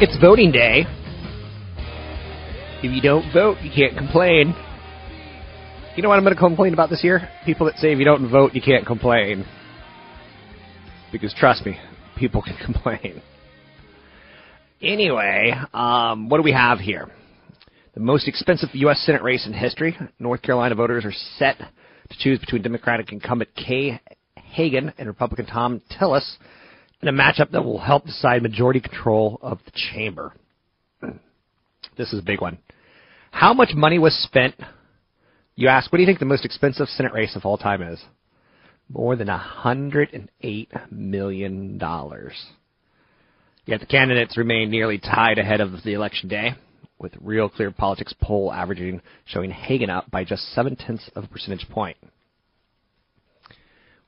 It's voting day. If you don't vote, you can't complain. You know what I'm going to complain about this year? People that say if you don't vote, you can't complain. Because trust me, people can complain. Anyway, um, what do we have here? The most expensive U.S. Senate race in history. North Carolina voters are set to choose between Democratic incumbent Kay Hagan and Republican Thom Tillis in a matchup that will help decide majority control of the chamber. This is a big one. How much money was spent? You ask, what do you think the most expensive Senate race of all time is? More than $108 million. Yet the candidates remain nearly tied ahead of the election day, with Real Clear Politics poll averaging showing Hagan up by just seven tenths of a percentage point.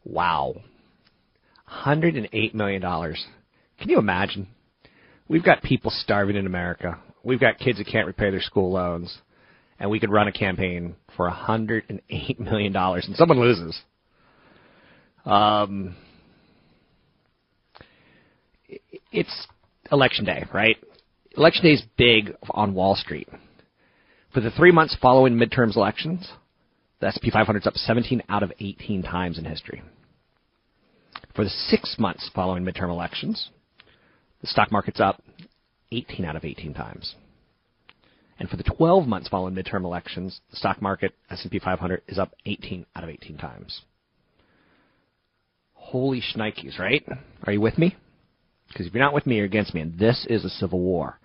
Wow. $108 million. Can you imagine? We've got people starving in America. We've got kids that can't repay their school loans. And we could run a campaign for $108 million and someone loses. Um, it's election day, right? Election day is big on Wall Street. For the three months following midterms elections, the S&P 500 is up 17 out of 18 times in history. For the six months following midterm elections, the stock market's up 18 out of 18 times. And for the 12 months following midterm elections, the stock market S&P 500 is up 18 out of 18 times. Holy shnikes, right? Are you with me? Because if you're not with me, you're against me, and this is a civil war.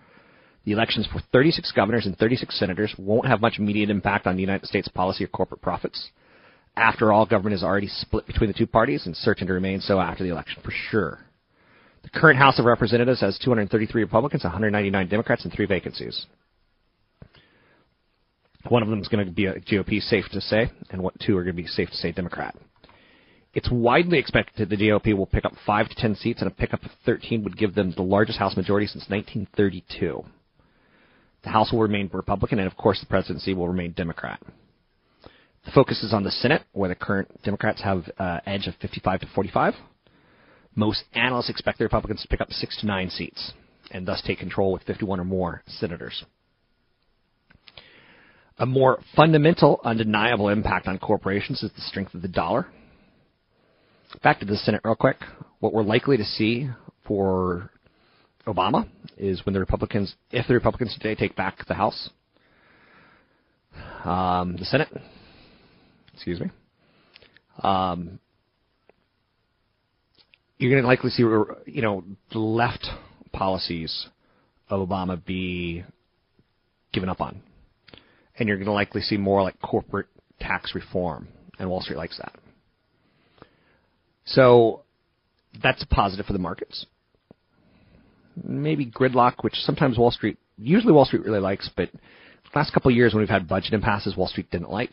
The elections for 36 governors and 36 senators won't have much immediate impact on the United States policy or corporate profits. After all, government is already split between the two parties and certain to remain so after the election for sure. The current House of Representatives has 233 Republicans, 199 Democrats, and three vacancies. One of them is going to be a GOP, safe to say, and what two are going to be safe to say Democrat. It's widely expected the GOP will pick up five to ten seats, and a pickup of 13 would give them the largest House majority since 1932. The House will remain Republican, and of course, the presidency will remain Democrat. The focus is on the Senate, where the current Democrats have uh, edge of 55 to 45. Most analysts expect the Republicans to pick up six to nine seats, and thus take control with 51 or more senators. A more fundamental, undeniable impact on corporations is the strength of the dollar. Back to the Senate, real quick. What we're likely to see for Obama is when the Republicans, if the Republicans today take back the House, um, the Senate, excuse me, um, you're going to likely see, you know, the left policies of Obama be given up on. And you're going to likely see more like corporate tax reform, and Wall Street likes that. So that's a positive for the markets. Maybe gridlock, which sometimes Wall Street, usually Wall Street really likes, but last couple of years when we've had budget impasses, Wall Street didn't like.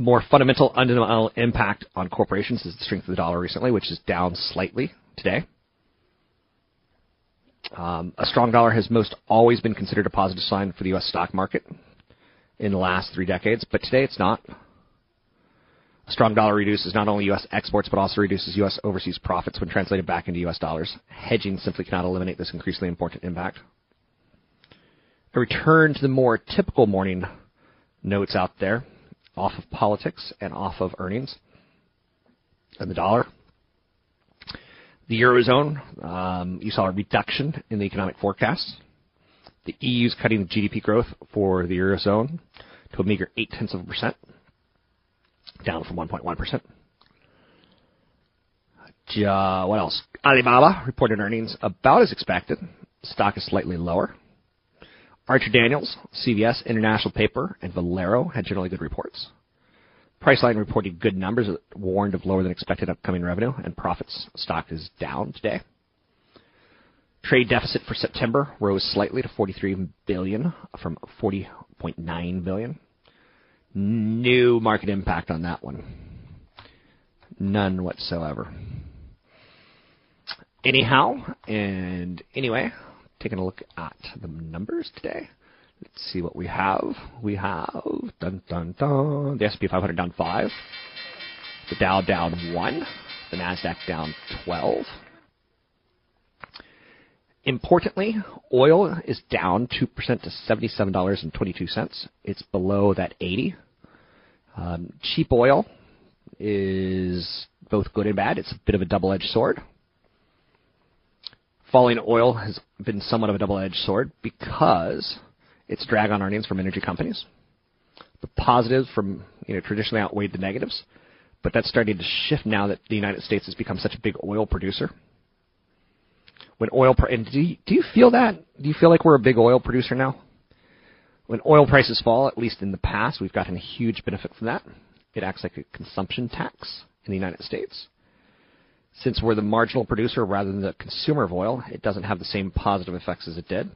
More fundamental, undeniable impact on corporations is the strength of the dollar recently, which is down slightly today. Um, a strong dollar has most always been considered a positive sign for the U.S. stock market in the last three decades, but today it's not. A strong dollar reduces not only U.S. exports, but also reduces U.S. overseas profits when translated back into U.S. dollars. Hedging simply cannot eliminate this increasingly important impact. A return to the more typical morning notes out there, off of politics and off of earnings and the dollar. The Eurozone, um, you saw a reduction in the economic forecast. The EU is cutting the GDP growth for the Eurozone to a meager 8 tenths of a percent, down from 1.1%. Uh, what else? Alibaba reported earnings about as expected. Stock is slightly lower. Archer Daniels, CVS, International Paper, and Valero had generally good reports. Priceline reported good numbers, that warned of lower than expected upcoming revenue and profits. Stock is down today. Trade deficit for September rose slightly to 43 billion from 40.9 billion. New market impact on that one. None whatsoever. Anyhow, and anyway, taking a look at the numbers today. Let's see what we have. We have dun dun dun the S&P 500 down five, the Dow down one, the Nasdaq down twelve. Importantly, oil is down two percent to seventy-seven dollars and twenty-two cents. It's below that eighty. Um, cheap oil is both good and bad. It's a bit of a double-edged sword. Falling oil has been somewhat of a double-edged sword because it's drag on earnings from energy companies. The positives from you know traditionally outweighed the negatives, but that's starting to shift now that the United States has become such a big oil producer. When oil and do you, do you feel that? Do you feel like we're a big oil producer now? When oil prices fall, at least in the past, we've gotten a huge benefit from that. It acts like a consumption tax in the United States. Since we're the marginal producer rather than the consumer of oil, it doesn't have the same positive effects as it did.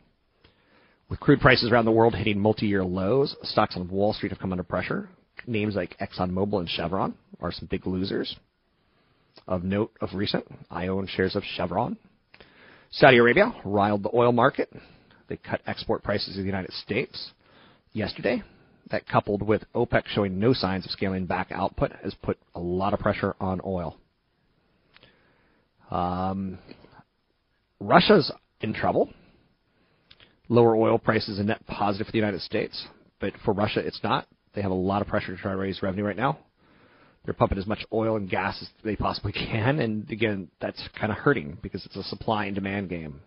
With crude prices around the world hitting multi-year lows, stocks on Wall Street have come under pressure. Names like ExxonMobil and Chevron are some big losers. Of note of recent, I own shares of Chevron. Saudi Arabia riled the oil market. They cut export prices in the United States yesterday. That coupled with OPEC showing no signs of scaling back output has put a lot of pressure on oil. Um, Russia's in trouble. Lower oil prices a net positive for the United States, but for Russia it's not. They have a lot of pressure to try to raise revenue right now. They're pumping as much oil and gas as they possibly can, and again, that's kind of hurting because it's a supply and demand game.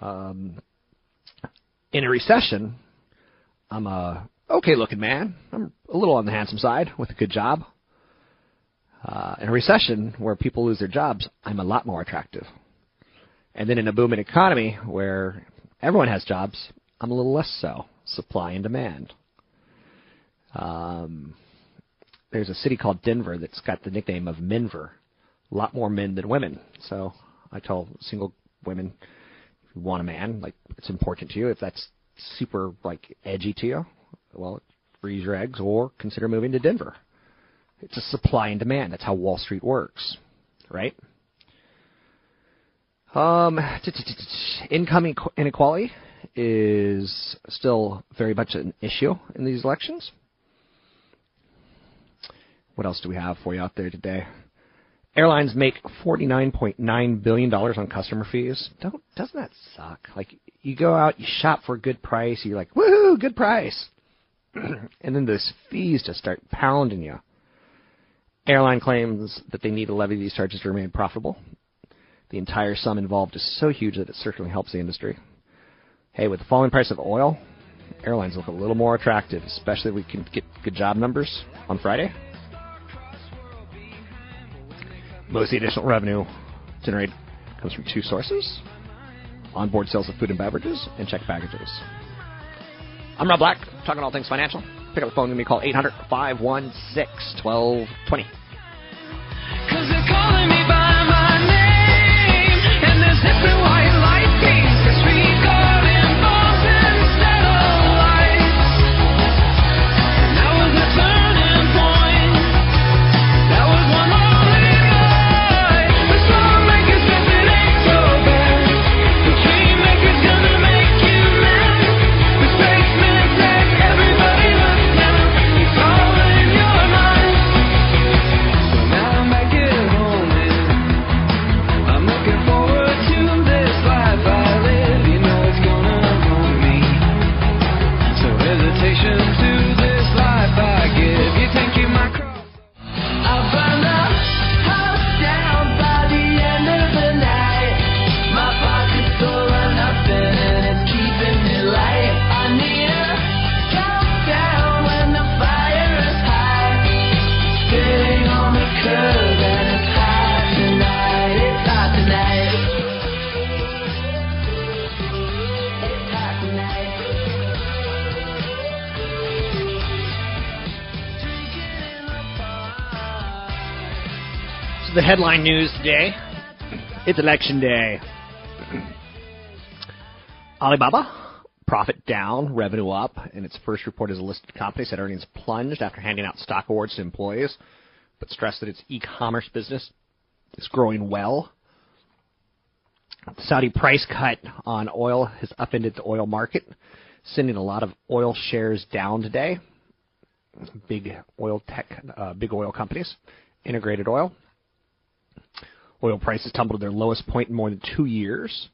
Um, in a recession, I'm a okay looking man. I'm a little on the handsome side with a good job. Uh, in a recession where people lose their jobs, I'm a lot more attractive. And then in a booming economy where everyone has jobs, I'm a little less so. Supply and demand. Um, there's a city called Denver that's got the nickname of Menver. A lot more men than women. So I tell single women, if you want a man, like it's important to you. If that's super like edgy to you, well, freeze your eggs or consider moving to Denver. It's a supply and demand. That's how Wall Street works, right? Um, income inequality is still very much an issue in these elections. What else do we have for you out there today? Airlines make $49.9 billion on customer fees. Don't, doesn't that suck? Like, you go out, you shop for a good price, you're like, woohoo, good price. and then those fees just start pounding you. Airline claims that they need to levy these charges to remain profitable. The entire sum involved is so huge that it certainly helps the industry. Hey, with the falling price of oil, airlines look a little more attractive, especially if we can get good job numbers on Friday. Most of the additional revenue generated comes from two sources onboard sales of food and beverages and checked packages. I'm Rob Black, talking all things financial. Pick up the phone and me call 800 516 1220. Headline news today. It's election day. Alibaba, profit down, revenue up, in its first report as a listed company said earnings plunged after handing out stock awards to employees, but stressed that its e-commerce business is growing well. The Saudi price cut on oil has upended the oil market, sending a lot of oil shares down today. Big oil tech, uh, big oil companies, integrated oil. Oil prices tumbled to their lowest point in more than two years.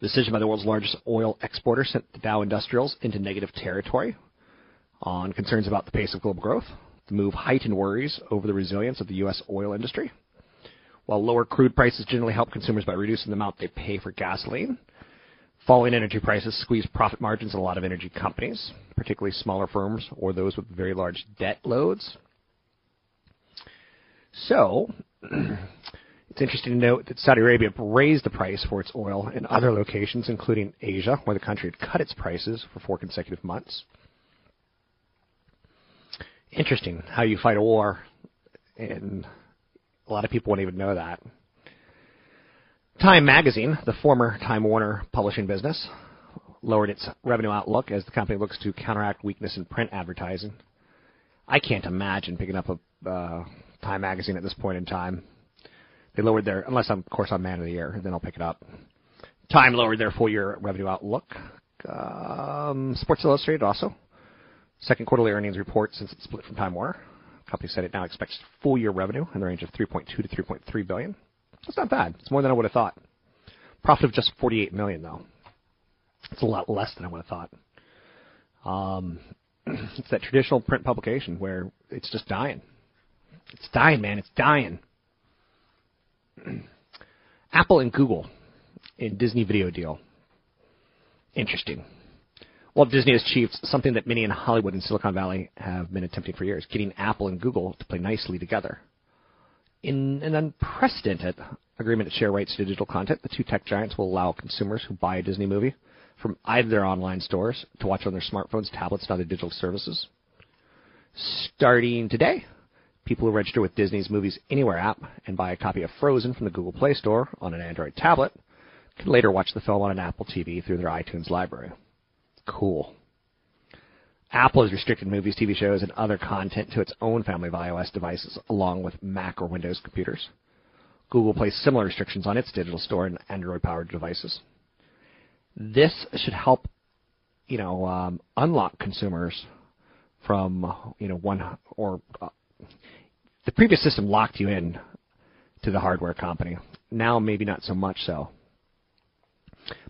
The decision by the world's largest oil exporter sent the Dow Industrials into negative territory on concerns about the pace of global growth. The move heightened worries over the resilience of the U.S. oil industry. While lower crude prices generally help consumers by reducing the amount they pay for gasoline, falling energy prices squeeze profit margins in a lot of energy companies, particularly smaller firms or those with very large debt loads. So, It's interesting to note that Saudi Arabia raised the price for its oil in other locations, including Asia, where the country had cut its prices for four consecutive months. Interesting how you fight a war, and a lot of people won't even know that. Time magazine, the former Time Warner publishing business, lowered its revenue outlook as the company looks to counteract weakness in print advertising. I can't imagine picking up a uh, Time magazine at this point in time. They lowered their, unless I'm, of course I'm man of the year, then I'll pick it up. Time lowered their full year revenue outlook. Um, Sports Illustrated also. Second quarterly earnings report since it split from Time Warner. Company said it now expects full year revenue in the range of 3.2 to 3.3 billion. That's not bad. It's more than I would have thought. Profit of just 48 million though. It's a lot less than I would have thought. Um, it's that traditional print publication where it's just dying. It's dying, man. It's dying. Apple and Google in Disney video deal. Interesting. Walt Disney has achieved something that many in Hollywood and Silicon Valley have been attempting for years, getting Apple and Google to play nicely together. In an unprecedented agreement to share rights to digital content, the two tech giants will allow consumers who buy a Disney movie from either their online stores to watch on their smartphones, tablets, and other digital services. Starting today, People who register with Disney's Movies Anywhere app and buy a copy of Frozen from the Google Play Store on an Android tablet can later watch the film on an Apple TV through their iTunes library. Cool. Apple has restricted movies, TV shows, and other content to its own family of iOS devices, along with Mac or Windows computers. Google placed similar restrictions on its digital store and Android-powered devices. This should help, you know, um, unlock consumers from, you know, one or uh, the previous system locked you in to the hardware company. Now, maybe not so much so.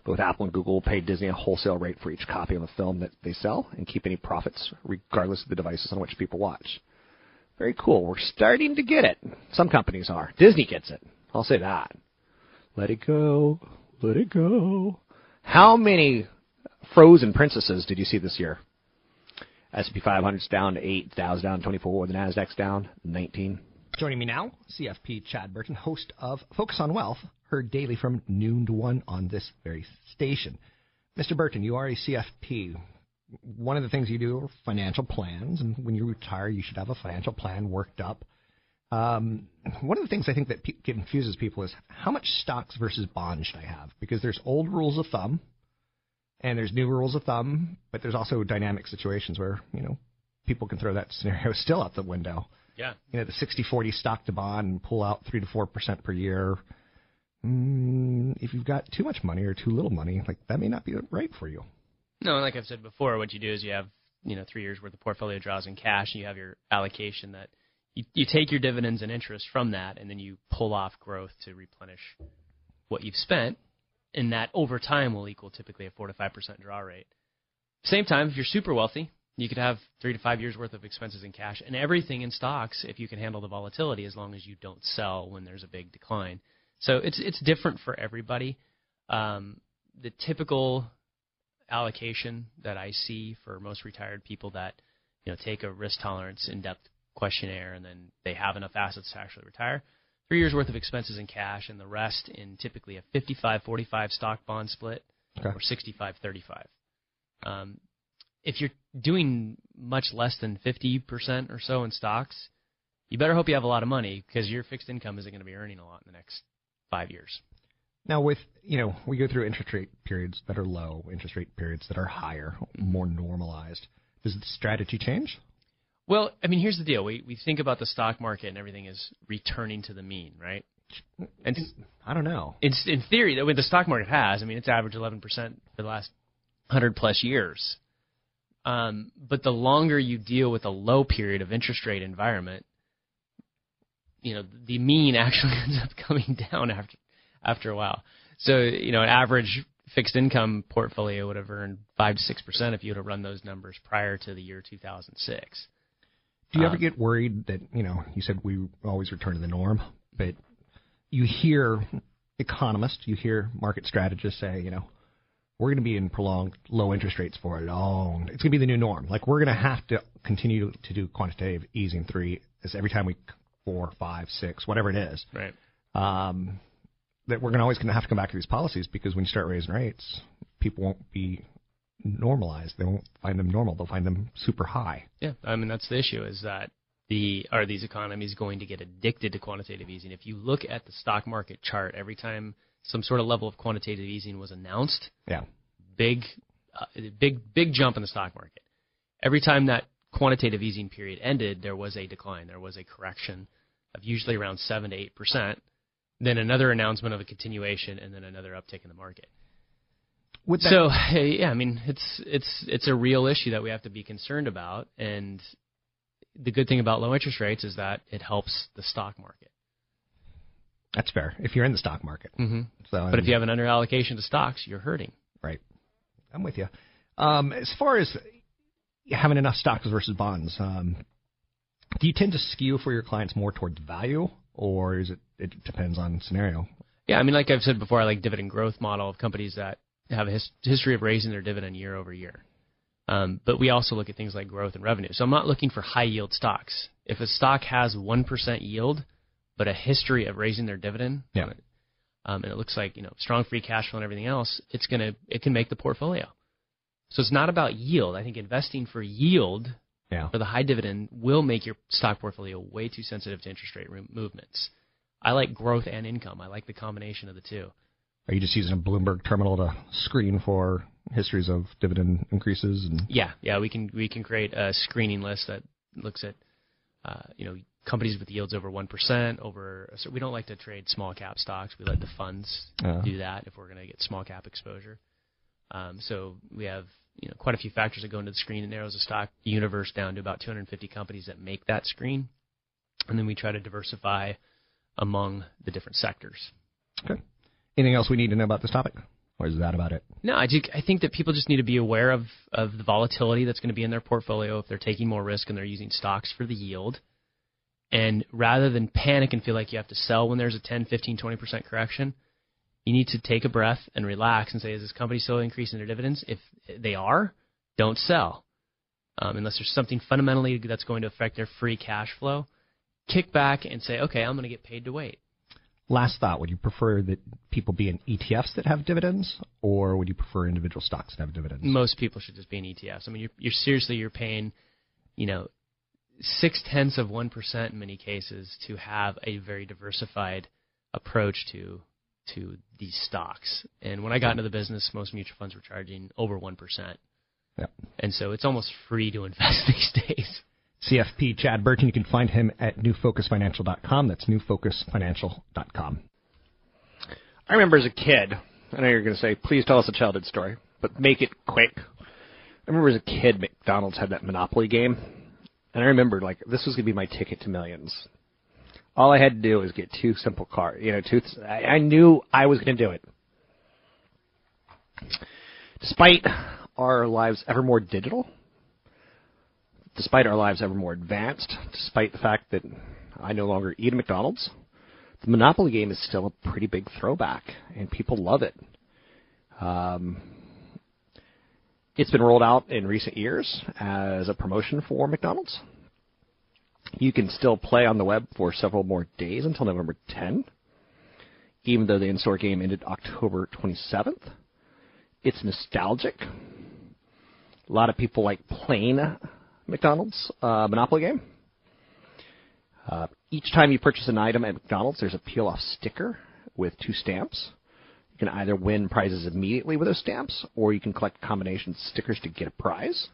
Both Apple and Google pay Disney a wholesale rate for each copy of the film that they sell and keep any profits regardless of the devices on which people watch. Very cool. We're starting to get it. Some companies are. Disney gets it. I'll say that. Let it go. Let it go. How many frozen princesses did you see this year? S&P 500's down 8, Dow's down 24, the Nasdaq's down 19. Joining me now, CFP Chad Burton, host of Focus on Wealth, heard daily from noon to 1 on this very station. Mr. Burton, you are a CFP. One of the things you do are financial plans, and when you retire, you should have a financial plan worked up. Um, one of the things I think that confuses people is how much stocks versus bonds should I have? Because there's old rules of thumb, and there's new rules of thumb, but there's also dynamic situations where you know people can throw that scenario still out the window. Yeah. You know, the 60-40 stock to bond and pull out three to four percent per year. Mm, if you've got too much money or too little money, like that may not be right for you. No, and like I've said before, what you do is you have you know three years worth of portfolio draws in cash, and you have your allocation that you, you take your dividends and interest from that, and then you pull off growth to replenish what you've spent and that over time will equal typically a four to five percent draw rate. Same time, if you're super wealthy, you could have three to five years worth of expenses in cash and everything in stocks if you can handle the volatility as long as you don't sell when there's a big decline. So it's it's different for everybody. Um, the typical allocation that I see for most retired people that you know take a risk tolerance in-depth questionnaire and then they have enough assets to actually retire three years worth of expenses in cash, and the rest in typically a 55-45 stock bond split okay. or 65-35. Um, if you're doing much less than 50% or so in stocks, you better hope you have a lot of money because your fixed income isn't going to be earning a lot in the next five years. Now, with you know, we go through interest rate periods that are low, interest rate periods that are higher, more normalized. Does the strategy change? Well, I mean, here's the deal. We we think about the stock market and everything is returning to the mean, right? And I don't know. It's in theory, I mean, the stock market has. I mean, it's averaged 11% for the last 100 plus years. Um, but the longer you deal with a low period of interest rate environment, you know, the mean actually ends up coming down after after a while. So, you know, an average fixed income portfolio would have earned five to six percent if you would have run those numbers prior to the year 2006. Do you ever get worried that you know you said we always return to the norm, but you hear economists, you hear market strategists say, you know, we're going to be in prolonged low interest rates for a long. It's going to be the new norm. Like we're going to have to continue to do quantitative easing three is every time we four, five, six, whatever it is. Right. Um, that we're going to always going to have to come back to these policies because when you start raising rates, people won't be normalized. They won't find them normal. They'll find them super high. Yeah, I mean that's the issue is that the are these economies going to get addicted to quantitative easing? If you look at the stock market chart, every time some sort of level of quantitative easing was announced, Yeah. big, uh, big, big jump in the stock market. Every time that quantitative easing period ended, there was a decline. There was a correction of usually around seven to eight percent. Then another announcement of a continuation, and then another uptick in the market. That, So yeah, I mean it's it's it's a real issue that we have to be concerned about, and the good thing about low interest rates is that it helps the stock market. that's fair. If you're in the stock market. Mm-hmm. So, But if you have an under allocation to stocks, you're hurting. Right. I'm with you. Um, as far as having enough stocks versus bonds, um, do you tend to skew for your clients more towards value, or is it? It depends on scenario. Yeah, I mean, like I've said before, I like dividend growth model of companies that have a his- history of raising their dividend year over year. Um, but we also look at things like growth and revenue. So I'm not looking for high yield stocks. If a stock has one percent yield, but a history of raising their dividend, Yeah. um, and it looks like you know strong free cash flow and everything else, it's gonna it can make the portfolio. So it's not about yield. I think investing for yield Yeah. for the high dividend will make your stock portfolio way too sensitive to interest rate movements. I like growth and income. I like the combination of the two. Are you just using a Bloomberg terminal to screen for histories of dividend increases? And Yeah, yeah, we can we can create a screening list that looks at uh, you know companies with yields over one percent. Over so we don't like to trade small cap stocks. We let the funds Uh. do that if we're going to get small cap exposure. Um, so we have you know quite a few factors that go into the screen. It narrows the stock universe down to about 250 companies that make that screen, and then we try to diversify among the different sectors. okay. Anything else we need to know about this topic, or is that about it? No, I, ju- I think that people just need to be aware of, of the volatility that's going to be in their portfolio if they're taking more risk and they're using stocks for the yield. And rather than panic and feel like you have to sell when there's a 10, 15, 20% correction, you need to take a breath and relax and say, is this company still increasing their dividends? If they are, don't sell. Um, unless there's something fundamentally that's going to affect their free cash flow, kick back and say, okay, I'm going to get paid to wait. Last thought: Would you prefer that people be in ETFs that have dividends, or would you prefer individual stocks that have dividends? most people should just be in ETFs. I mean, you're, you're seriously you're paying, you know, six tenths of one percent in many cases to have a very diversified approach to to these stocks. And when I got into the business, most mutual funds were charging over one percent, Yep. and so it's almost free to invest these days. CFP Chad Burton. You can find him at newfocusfinancial.com. That's newfocusfinancial.com. I remember as a kid, I know you're going to say, please tell us a childhood story, but make it quick. I remember as a kid, McDonald's had that Monopoly game, and I remembered, like, this was going to be my ticket to millions. All I had to do was get two simple cards, you know, two, I, I knew I was going to do it. Despite our lives ever more digital, despite our lives ever more advanced, despite the fact that I no longer eat at McDonald's, the Monopoly game is still a pretty big throwback, and people love it. Um, it's been rolled out in recent years as a promotion for McDonald's. You can still play on the web for several more days until November 10, even though the in-store game ended October 27th. It's nostalgic. A lot of people like playing McDonald's uh, Monopoly game. Uh, each time you purchase an item at McDonald's, there's a peel off sticker with two stamps. You can either win prizes immediately with those stamps, or you can collect combination stickers to get a prize.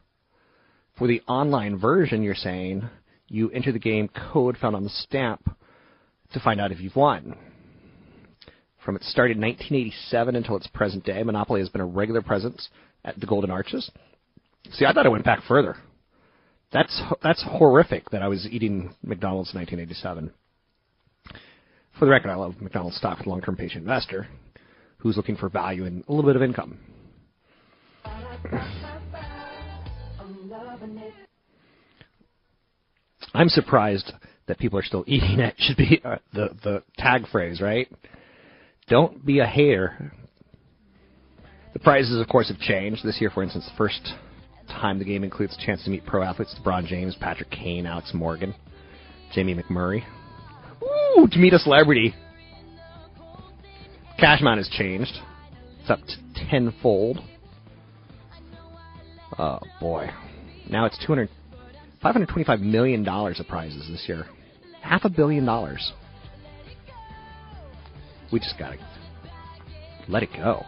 For the online version, you're saying you enter the game code found on the stamp to find out if you've won. From its start in 1987 until its present day, Monopoly has been a regular presence at the Golden Arches. See, I thought it went back further. That's that's horrific that I was eating McDonald's in 1987. For the record, I love McDonald's stock long-term patient investor who's looking for value and a little bit of income. I'm surprised that people are still eating it. Should be uh, the the tag phrase, right? Don't be a hater. The prices, of course, have changed this year. For instance, the first time the game includes a chance to meet pro athletes: LeBron James, Patrick Kane, Alex Morgan, Jamie McMurray. Ooh, to meet a celebrity. Cash amount has changed. It's up to tenfold. Oh boy. Now it's 200 $525 million of prizes this year. Half a billion dollars. We just gotta let it go.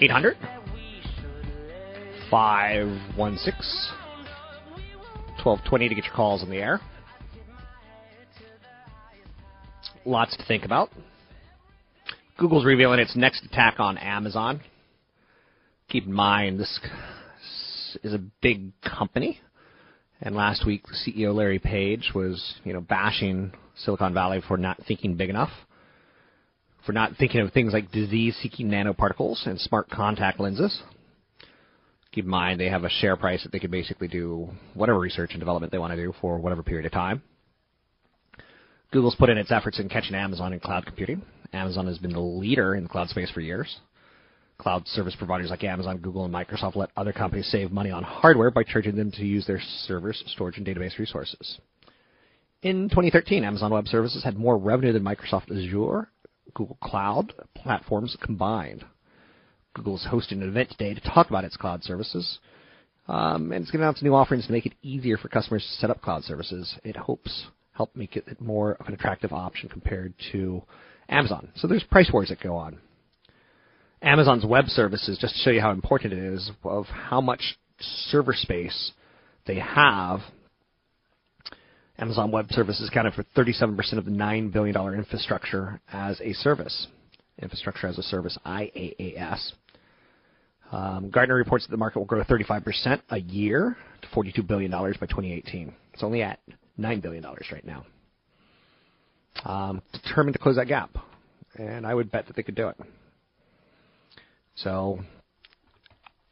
800 516 1220 to get your calls in the air. Lots to think about. Google's revealing its next attack on Amazon. Keep in mind, this is a big company. And last week, the CEO Larry Page was, you know, bashing Silicon Valley for not thinking big enough for not thinking of things like disease-seeking nanoparticles and smart contact lenses. Keep in mind they have a share price that they could basically do whatever research and development they want to do for whatever period of time. Google's put in its efforts in catching Amazon in cloud computing. Amazon has been the leader in the cloud space for years. Cloud service providers like Amazon, Google, and Microsoft let other companies save money on hardware by charging them to use their servers, storage, and database resources. In 2013, Amazon Web Services had more revenue than Microsoft Azure Google Cloud platforms combined. Google is hosting an event today to talk about its cloud services, um, and it's going to announce new offerings to make it easier for customers to set up cloud services. It hopes help make it more of an attractive option compared to Amazon. So there's price wars that go on. Amazon's web services, just to show you how important it is, of how much server space they have Amazon Web Services accounted for 37% of the $9 billion infrastructure as a service. Infrastructure as a service, IaaS. Um, Gartner reports that the market will grow 35% a year to $42 billion by 2018. It's only at $9 billion right now. Um, determined to close that gap. And I would bet that they could do it. So,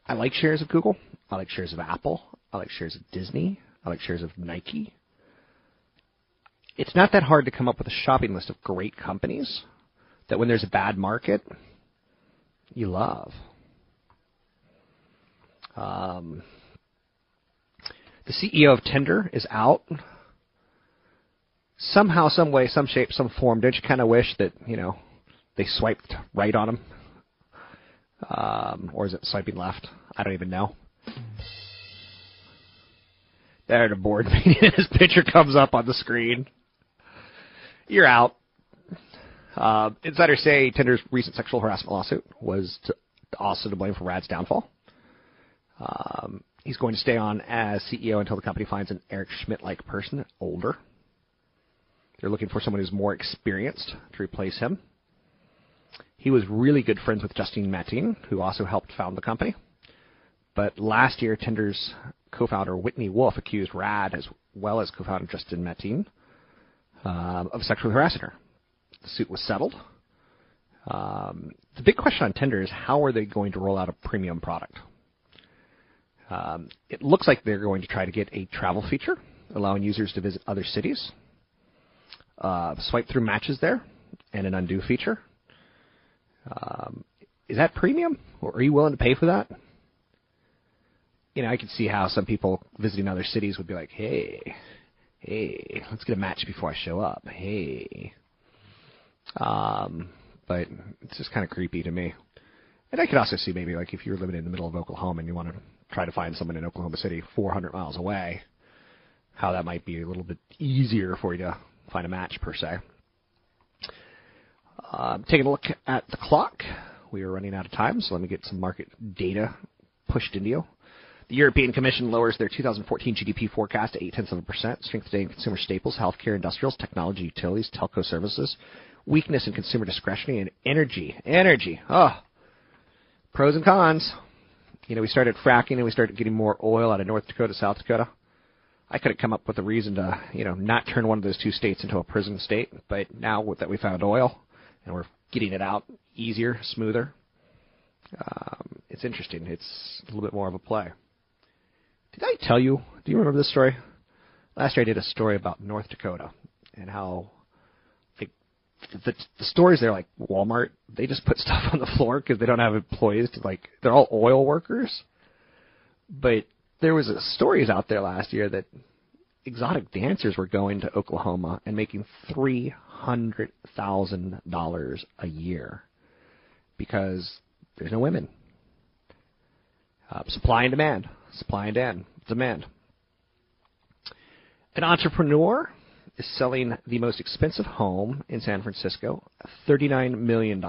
I like shares of Google. I like shares of Apple. I like shares of Disney. I like shares of Nike it's not that hard to come up with a shopping list of great companies that when there's a bad market, you love. Um, the CEO of Tinder is out. Somehow, some way, some shape, some form. Don't you kind of wish that you know they swiped right on him, um, or is it swiping left? I don't even know. They're at a board meeting, his picture comes up on the screen you're out. Uh, insiders say Tinder's recent sexual harassment lawsuit was to, also to blame for Rad's downfall. Um, he's going to stay on as CEO until the company finds an Eric Schmidt-like person, older. They're looking for someone who's more experienced to replace him. He was really good friends with Justine Mateen, who also helped found the company. But last year, Tinder's co-founder Whitney Wolfe accused Rad, as well as co-founder Justin Mateen, um, of sexually harassing her. The suit was settled. Um, the big question on Tinder is how are they going to roll out a premium product? Um, it looks like they're going to try to get a travel feature, allowing users to visit other cities, uh, swipe through matches there, and an undo feature. Um, is that premium, or are you willing to pay for that? You know, I can see how some people visiting other cities would be like, "Hey, hey, let's get a match before I show up." Hey, um, but it's just kind of creepy to me. And I could also see maybe like if you're living in the middle of Oklahoma and you want to try to find someone in Oklahoma City 400 miles away, how that might be a little bit easier for you to find a match per se. Uh, taking a look at the clock, we are running out of time, so let me get some market data pushed into you. The European Commission lowers their 2014 GDP forecast to 8 tenths of a percent. Strength today in consumer staples, healthcare, industrials, technology, utilities, telco services. Weakness in consumer discretionary and energy. Energy. Oh, pros and cons. You know, we started fracking and we started getting more oil out of North Dakota, South Dakota. I could have come up with a reason to, you know, not turn one of those two states into a prison state, but now that we found oil and we're getting it out easier, smoother, um, it's interesting. It's a little bit more of a play. Did I tell you? Do you remember this story? Last year I did a story about North Dakota and how like, the, the stories there, like Walmart, they just put stuff on the floor because they don't have employees. To, like they're all oil workers. But there was a, stories out there last year that exotic dancers were going to Oklahoma and making three hundred thousand dollars a year because there's no women. Uh, supply and demand. Supply and demand. An entrepreneur is selling the most expensive home in San Francisco, $39 million.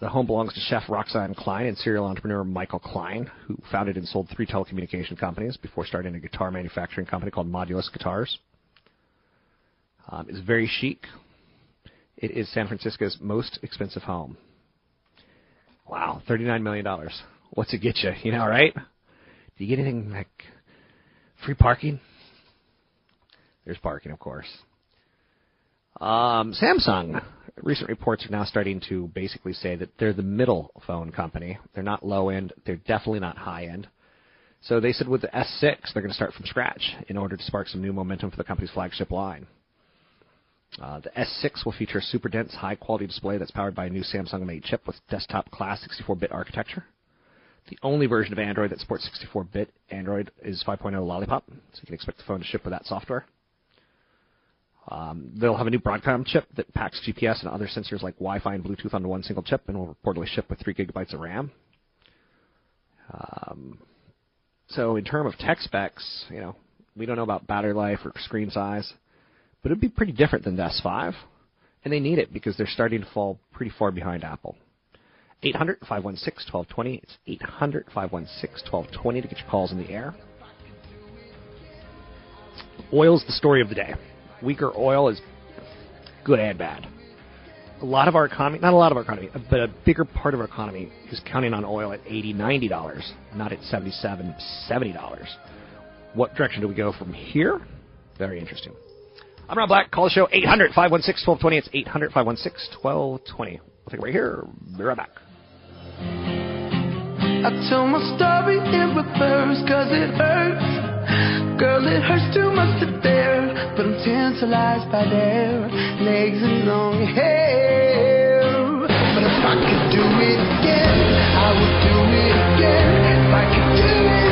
The home belongs to chef Roxanne Klein and serial entrepreneur Michael Klein, who founded and sold three telecommunication companies before starting a guitar manufacturing company called Modulus Guitars. Um, it's very chic. It is San Francisco's most expensive home. Wow, $39 million. What's it get you? You know, right? Do you get anything like free parking? There's parking, of course. Um, Samsung. Recent reports are now starting to basically say that they're the middle phone company. They're not low end. They're definitely not high end. So they said with the S6, they're going to start from scratch in order to spark some new momentum for the company's flagship line. Uh, the S6 will feature a super dense, high quality display that's powered by a new Samsung made chip with desktop class 64 bit architecture. The only version of Android that supports 64 bit Android is 5.0 Lollipop, so you can expect the phone to ship with that software. Um, they'll have a new Broadcom chip that packs GPS and other sensors like Wi-Fi and Bluetooth onto one single chip, and will reportedly ship with three gigabytes of RAM. Um, so in terms of tech specs, you know, we don't know about battery life or screen size, but it'd be pretty different than the S5, and they need it because they're starting to fall pretty far behind Apple. 800 516 1220. It's 800 516 1220 to get your calls in the air. Oil's the story of the day. Weaker oil is good and bad. A lot of our economy, not a lot of our economy, but a bigger part of our economy is counting on oil at 80 $90, not at 77 $70. What direction do we go from here? Very interesting. I'm Rob Black. Call the show 800 516 1220. It's 800 516 1220. We'll take it right here. Be right back. I tell my story in reverse cause it hurts. Girl, it hurts too much to bear. But I'm tantalized by their legs and long hair. But if I could do it again, I would do it again. If I could do it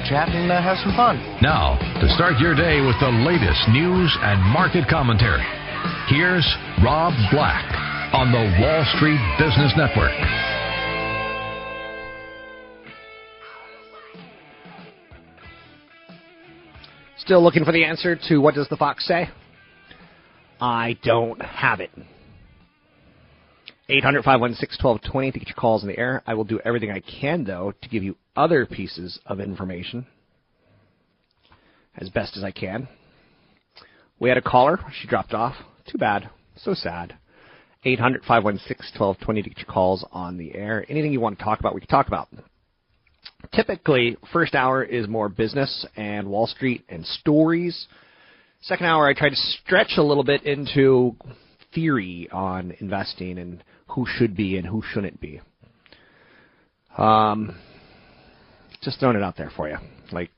chat and uh, have some fun. Now, to start your day with the latest news and market commentary, here's Rob Black on the Wall Street Business Network. Still looking for the answer to what does the fox say? I don't have it. 800 516 1220 to get your calls in the air. I will do everything I can, though, to give you other pieces of information as best as I can. We had a caller. She dropped off. Too bad. So sad. 800 516 1220 to get your calls on the air. Anything you want to talk about, we can talk about. Typically, first hour is more business and Wall Street and stories. Second hour, I try to stretch a little bit into theory on investing and who should be and who shouldn't be. Um, just throwing it out there for you. Like,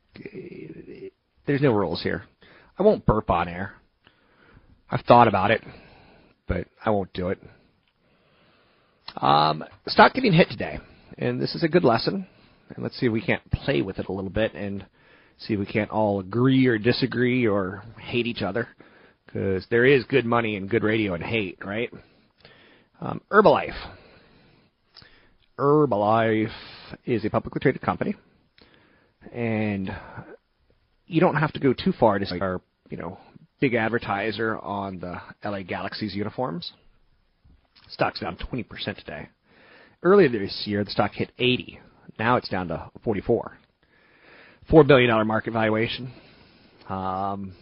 there's no rules here. I won't burp on air. I've thought about it, but I won't do it. Um, stock getting hit today, and this is a good lesson. And let's see if we can't play with it a little bit and see if we can't all agree or disagree or hate each other. Because there is good money and good radio and hate, right? Um, Herbalife. Herbalife is a publicly traded company, and you don't have to go too far to see our, you know, big advertiser on the LA Galaxy's uniforms. Stock's down 20% today. Earlier this year, the stock hit 80. Now it's down to 44. Four billion dollar market valuation. Um,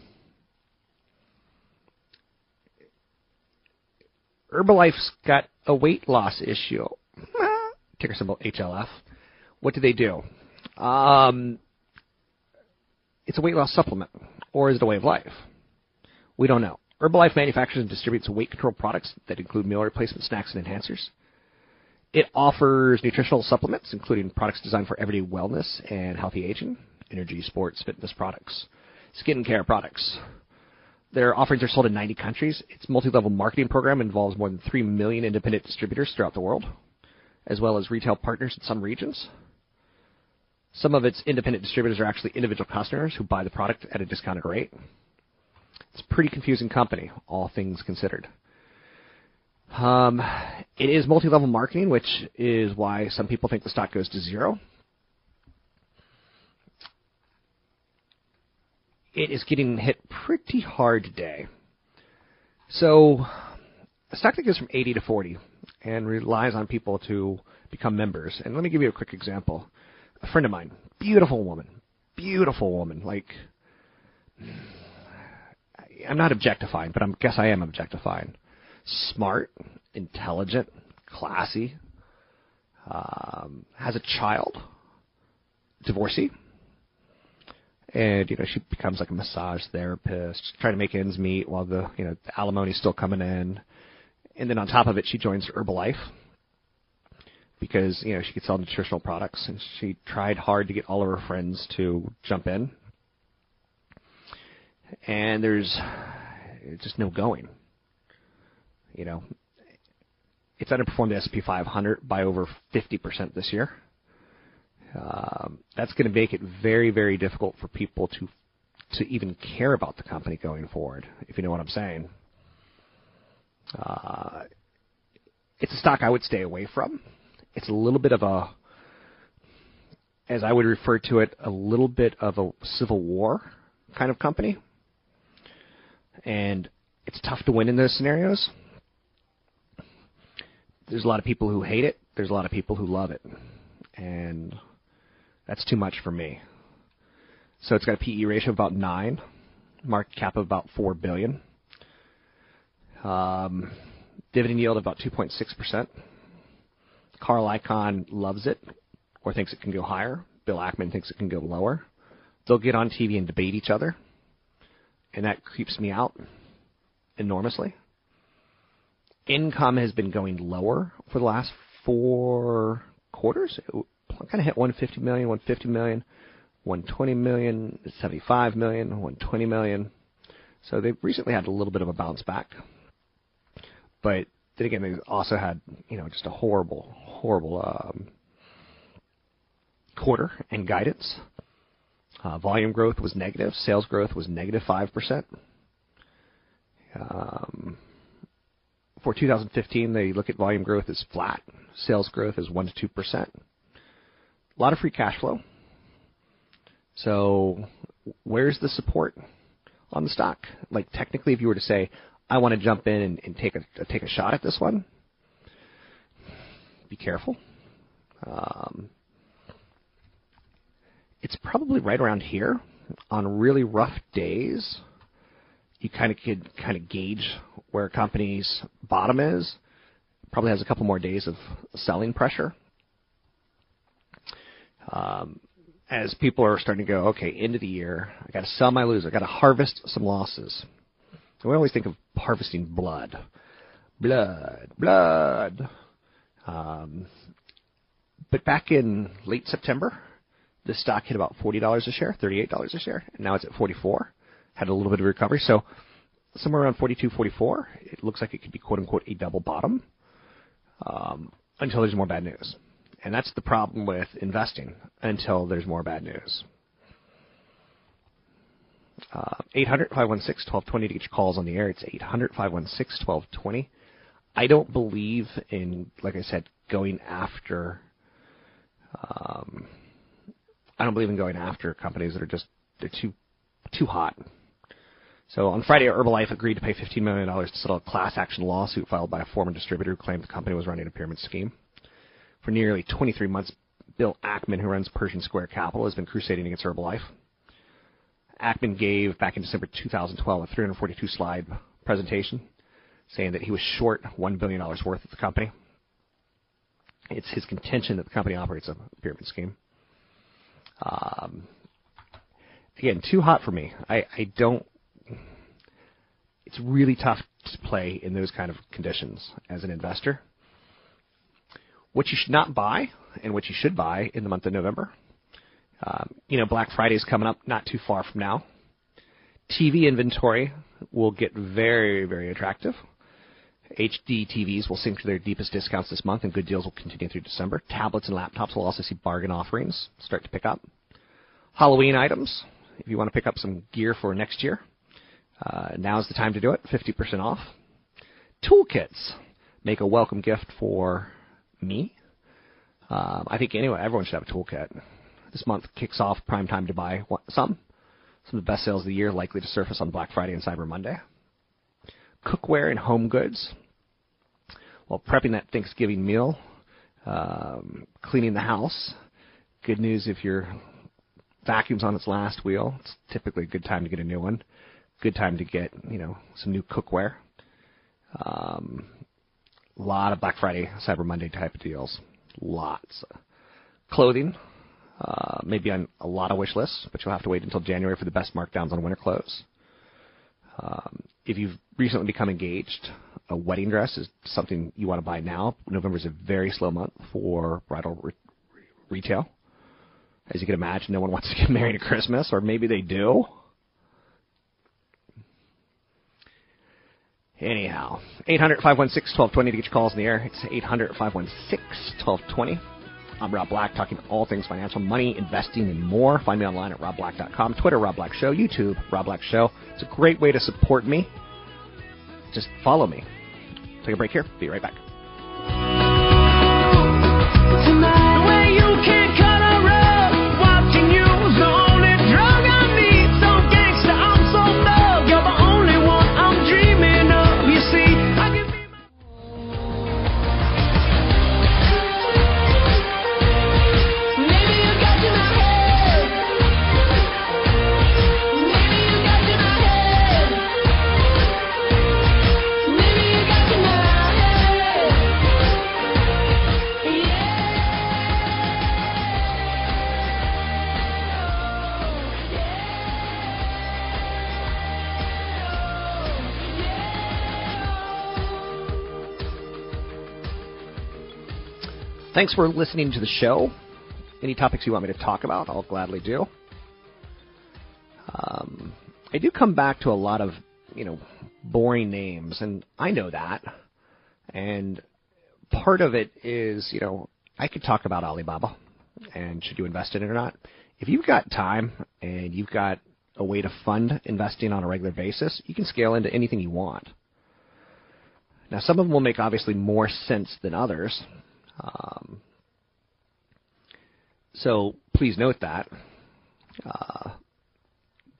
Herbalife's got a weight loss issue. Ticker symbol HLF. What do they do? Um, it's a weight loss supplement, or is it a way of life? We don't know. Herbalife manufactures and distributes weight control products that include meal replacement snacks and enhancers. It offers nutritional supplements, including products designed for everyday wellness and healthy aging, energy, sports, fitness products, skincare products. Their offerings are sold in 90 countries. Its multi-level marketing program involves more than 3 million independent distributors throughout the world, as well as retail partners in some regions. Some of its independent distributors are actually individual customers who buy the product at a discounted rate. It's a pretty confusing company, all things considered. Um, it is multi-level marketing, which is why some people think the stock goes to zero. It is getting hit pretty hard today. So, a stock that goes from 80 to 40 and relies on people to become members. And let me give you a quick example. A friend of mine, beautiful woman, beautiful woman, like I'm not objectifying, but I guess I am objectifying. Smart, intelligent, classy, um, has a child, divorcee, and you know she becomes like a massage therapist, trying to make ends meet while the you know the alimony's still coming in, and then on top of it she joins Herbalife because you know she could sell nutritional products, and she tried hard to get all of her friends to jump in, and there's just no going. You know, it's underperformed the S&P 500 by over 50% this year. Um, that's going to make it very, very difficult for people to to even care about the company going forward, if you know what I'm saying. Uh, it's a stock I would stay away from. It's a little bit of a, as I would refer to it, a little bit of a civil war kind of company. And it's tough to win in those scenarios. There's a lot of people who hate it. There's a lot of people who love it. And that's too much for me. So it's got a PE ratio of about nine, market cap of about four billion, um, dividend yield of about 2.6 percent. Carl Icahn loves it. or thinks it can go higher. Bill Ackman thinks it can go lower. They'll get on TV and debate each other, and that creeps me out enormously. Income has been going lower for the last four quarters. It kind of hit 150 million, 150 million, 120 million, 75 million, 120 million. So they've recently had a little bit of a bounce back. But then again, they also had, you know, just a horrible, horrible um, quarter and guidance. Uh, volume growth was negative. Sales growth was negative 5%. Um, for 2015, they look at volume growth as flat. Sales growth is 1 to 2%. A lot of free cash flow. So, where's the support on the stock? Like, technically, if you were to say, I want to jump in and, and take a take a shot at this one, be careful. Um, it's probably right around here. On really rough days, you kind of could kind of gauge where a company's bottom is. Probably has a couple more days of selling pressure. Um, as people are starting to go, okay, end of the year, I got to sell my lose. I got to harvest some losses. We always think of harvesting blood, blood, blood. Um, but back in late September, the stock hit about forty dollars a share, thirty-eight dollars a share, and now it's at forty-four. Had a little bit of recovery, so somewhere around 42, 44, it looks like it could be quote unquote a double bottom um, until there's more bad news. And that's the problem with investing until there's more bad news. Uh, 800 516 1220 to get calls on the air. It's 800 516 1220. I don't believe in, like I said, going after. Um, I don't believe in going after companies that are just they're too too hot. So on Friday, Herbalife agreed to pay $15 million to settle a class action lawsuit filed by a former distributor who claimed the company was running a pyramid scheme. For nearly 23 months, Bill Ackman, who runs Pershing Square Capital, has been crusading against Herbalife. Ackman gave back in December 2012 a 342 slide presentation saying that he was short $1 billion worth of the company. It's his contention that the company operates a pyramid scheme. Um, again, too hot for me. I, I don't. It's really tough to play in those kind of conditions as an investor. What you should not buy and what you should buy in the month of November. Um, you know, Black Friday is coming up not too far from now. TV inventory will get very, very attractive. HD TVs will sink to their deepest discounts this month, and good deals will continue through December. Tablets and laptops will also see bargain offerings start to pick up. Halloween items, if you want to pick up some gear for next year, uh, now's the time to do it. 50% off. Toolkits make a welcome gift for me. Um, I think anyway, everyone should have a toolkit. This month kicks off prime time to buy some. Some of the best sales of the year likely to surface on Black Friday and Cyber Monday. Cookware and home goods. While prepping that Thanksgiving meal, um, cleaning the house. Good news if your vacuum's on its last wheel. It's typically a good time to get a new one. Good time to get you know some new cookware. Um, a lot of Black Friday, Cyber Monday type of deals. Lots. Clothing, uh, maybe on a lot of wish lists, but you'll have to wait until January for the best markdowns on winter clothes. Um, if you've recently become engaged, a wedding dress is something you want to buy now. November is a very slow month for bridal re- retail. As you can imagine, no one wants to get married at Christmas, or maybe they do. Anyhow, 800 516 1220 to get your calls in the air. It's 800 516 1220. I'm Rob Black, talking all things financial, money, investing, and more. Find me online at robblack.com, Twitter, Rob Black Show, YouTube, Rob Black Show. It's a great way to support me. Just follow me. Take a break here. Be right back. Thanks for listening to the show. Any topics you want me to talk about, I'll gladly do. Um, I do come back to a lot of, you know, boring names, and I know that. And part of it is, you know, I could talk about Alibaba and should you invest in it or not. If you've got time and you've got a way to fund investing on a regular basis, you can scale into anything you want. Now, some of them will make obviously more sense than others. Um, so please note that. Uh,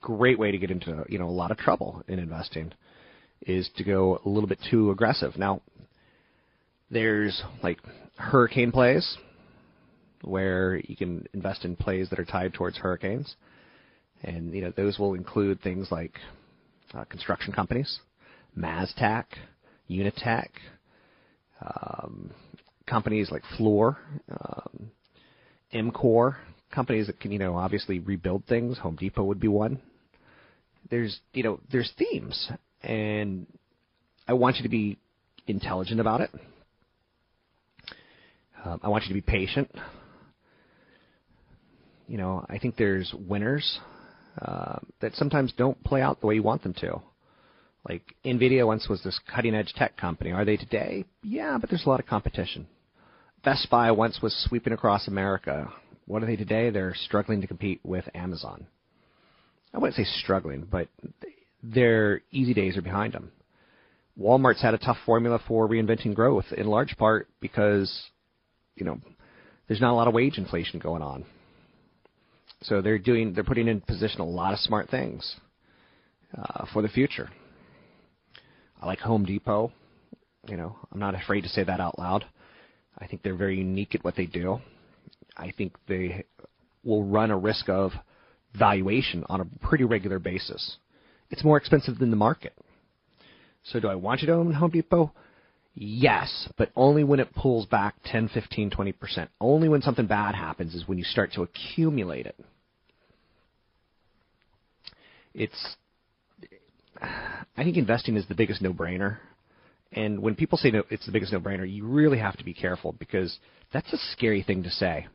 great way to get into you know a lot of trouble in investing is to go a little bit too aggressive. Now, there's like hurricane plays where you can invest in plays that are tied towards hurricanes, and you know those will include things like uh, construction companies, MasTec, Unitech, um, companies like Fluor, um, EMCOR, companies that can you know obviously rebuild things. Home Depot would be one. There's you know there's themes, and I want you to be intelligent about it. Um, I want you to be patient. You know, I think there's winners uh, that sometimes don't play out the way you want them to. Like Nvidia once was this cutting edge tech company. Are they today? Yeah, but there's a lot of competition. Best Buy once was sweeping across America. What are they today? They're struggling to compete with Amazon. I wouldn't say struggling, but their easy days are behind them. Walmart's had a tough formula for reinventing growth, in large part because, you know, there's not a lot of wage inflation going on. So they're doing, they're putting in position a lot of smart things uh, for the future. I like Home Depot. You know, I'm not afraid to say that out loud. I think they're very unique at what they do. I think they will run a risk of valuation on a pretty regular basis. It's more expensive than the market. So do I want you to own Home Depot? Yes, but only when it pulls back 10, 15, 20%. Only when something bad happens is when you start to accumulate it. It's I think investing is the biggest no-brainer. And when people say no, it's the biggest no-brainer, you really have to be careful because that's a scary thing to say.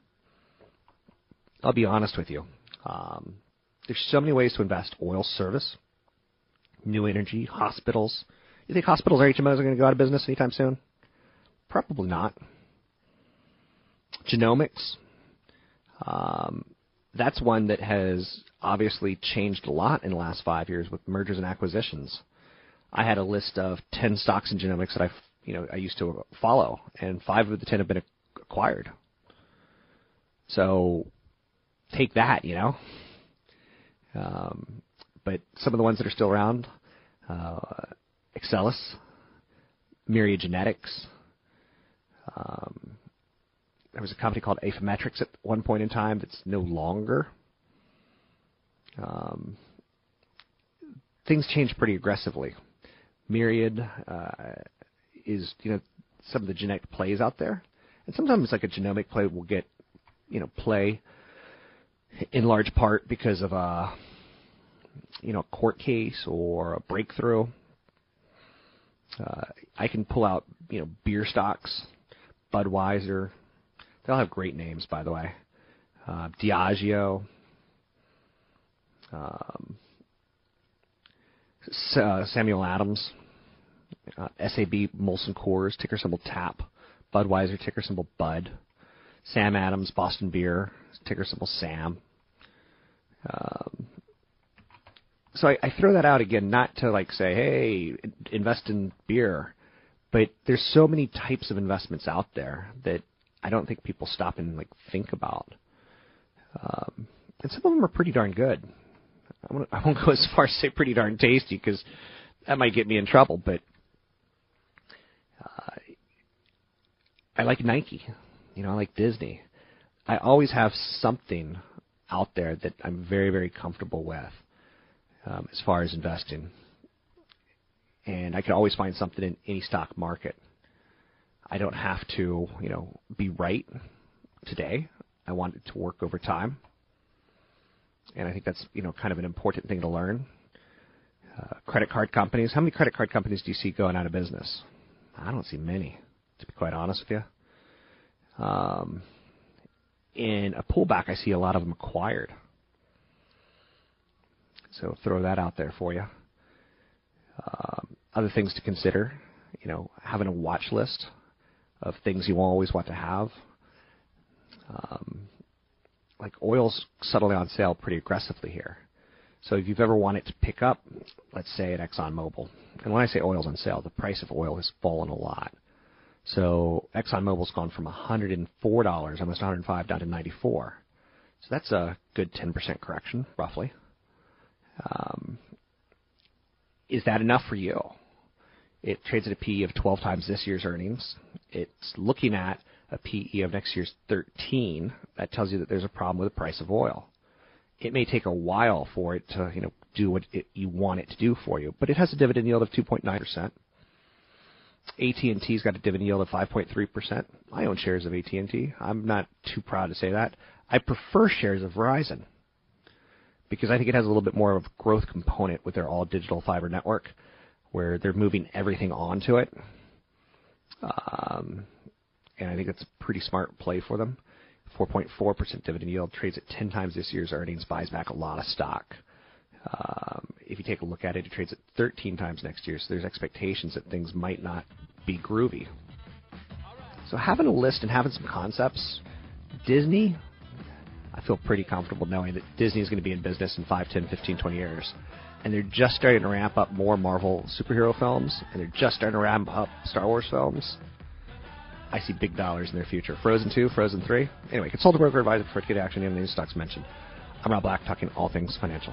I'll be honest with you. Um, there's so many ways to invest: oil service, new energy, hospitals. You think hospitals or HMOs are going to go out of business anytime soon? Probably not. Genomics. Um, that's one that has obviously changed a lot in the last five years with mergers and acquisitions. I had a list of ten stocks in genomics that I, you know, I used to follow, and five of the ten have been acquired. So take that, you know. Um, but some of the ones that are still around, uh, Myriad Genetics. Um, there was a company called Affymetrix at one point in time that's no longer. Um, things change pretty aggressively. Myriad uh, is, you know, some of the genetic plays out there, and sometimes like a genomic play will get, you know, play in large part because of a, you know, a court case or a breakthrough. Uh, I can pull out, you know, beer stocks, Budweiser. They all have great names, by the way. Uh, Diageo. Um, uh, Samuel Adams, uh, SAB Molson Coors, ticker symbol TAP, Budweiser, ticker symbol Bud, Sam Adams, Boston Beer, ticker symbol SAM. Um, so I, I throw that out again, not to like say, hey, invest in beer, but there's so many types of investments out there that I don't think people stop and like think about. Um, and some of them are pretty darn good. I won't, go as far as say pretty darn tasty because that might get me in trouble. But uh, I like Nike. You know, I like Disney. I always have something out there that I'm very, very comfortable with um, as far as investing. And I can always find something in any stock market. I don't have to, you know, be right today. I want it to work over time and I think that's you know kind of an important thing to learn. Uh, credit card companies. How many credit card companies do you see going out of business? I don't see many, to be quite honest with you. Um, in a pullback, I see a lot of them acquired. So throw that out there for you. Um, other things to consider, you know, having a watch list of things you always want to have. Um, like oil's suddenly on sale pretty aggressively here. So if you've ever wanted to pick up, let's say at ExxonMobil, and when I say oil's on sale, the price of oil has fallen a lot. So ExxonMobil's gone from $104, almost 105, down to 94. So that's a good 10% correction, roughly. Um, is that enough for you? It trades at a PE of 12 times this year's earnings. It's looking at a PE of next year's 13. That tells you that there's a problem with the price of oil. It may take a while for it to, you know, do what it, you want it to do for you, but it has a dividend yield of 2.9%. AT&T's got a dividend yield of 5.3%. I own shares of AT&T. I'm not too proud to say that. I prefer shares of Verizon because I think it has a little bit more of a growth component with their all digital fiber network where they're moving everything onto it. Um, and I think that's a pretty smart play for them. 4.4% dividend yield, trades at 10 times this year's earnings, buys back a lot of stock. Um, if you take a look at it, it trades at 13 times next year, so there's expectations that things might not be groovy. So having a list and having some concepts, Disney, I feel pretty comfortable knowing that Disney is going to be in business in 5, 10, 15, 20 years. And they're just starting to ramp up more Marvel superhero films, and they're just starting to ramp up Star Wars films. I see big dollars in their future. Frozen 2, Frozen 3. Anyway, consult a broker advisor before to get action in any stocks mentioned. I'm Rob Black, talking all things financial.